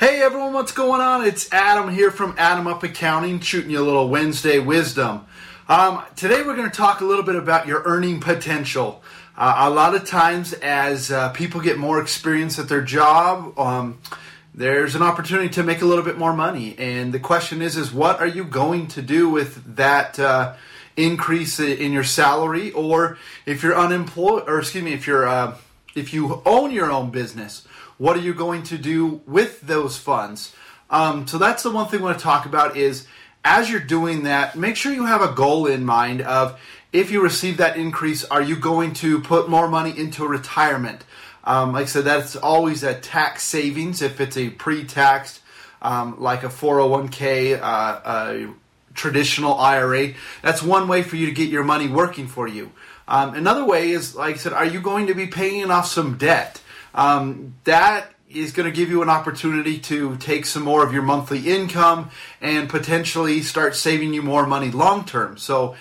Hey everyone, what's going on? It's Adam here from Adam Up Accounting, shooting you a little Wednesday wisdom. Um, today we're going to talk a little bit about your earning potential. Uh, a lot of times, as uh, people get more experience at their job, um, there's an opportunity to make a little bit more money. And the question is, is what are you going to do with that uh, increase in your salary, or if you're unemployed, or excuse me, if you're uh, if you own your own business? What are you going to do with those funds? Um, so that's the one thing I want to talk about is as you're doing that, make sure you have a goal in mind of if you receive that increase, are you going to put more money into retirement? Um, like I said, that's always a tax savings if it's a pre-taxed, um, like a 401k, uh, a traditional IRA. That's one way for you to get your money working for you. Um, another way is, like I said, are you going to be paying off some debt? um, that is going to give you an opportunity to take some more of your monthly income and potentially start saving you more money long term. So,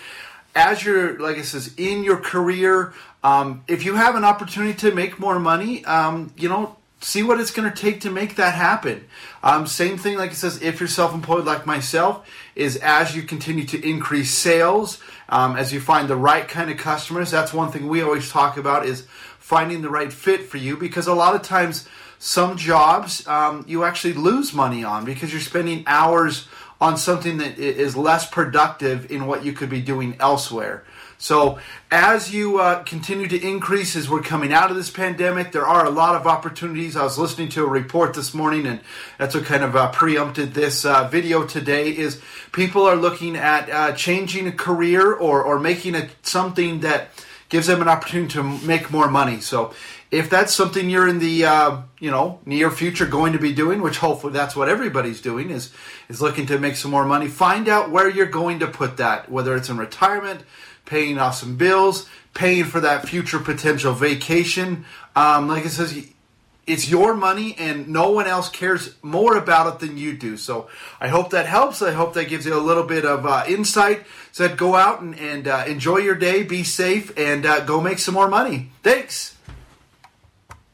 as you're, like I says, in your career, um, if you have an opportunity to make more money, um, you know, see what it's going to take to make that happen. Um, same thing, like it says, if you're self-employed like myself, is as you continue to increase sales, um, as you find the right kind of customers. That's one thing we always talk about is finding the right fit for you because a lot of times some jobs um, you actually lose money on because you're spending hours on something that is less productive in what you could be doing elsewhere. So, as you uh, continue to increase as we're coming out of this pandemic, there are a lot of opportunities. I was listening to a report this morning, and that's what kind of uh, preempted this uh, video today. Is people are looking at uh, changing a career or or making it something that gives them an opportunity to make more money. So if that's something you're in the uh, you know near future going to be doing, which hopefully that's what everybody's doing is is looking to make some more money. Find out where you're going to put that, whether it's in retirement, paying off some bills, paying for that future potential vacation. Um, like I says, it's your money and no one else cares more about it than you do. So I hope that helps. I hope that gives you a little bit of uh, insight. So go out and, and uh, enjoy your day, be safe, and uh, go make some more money. Thanks.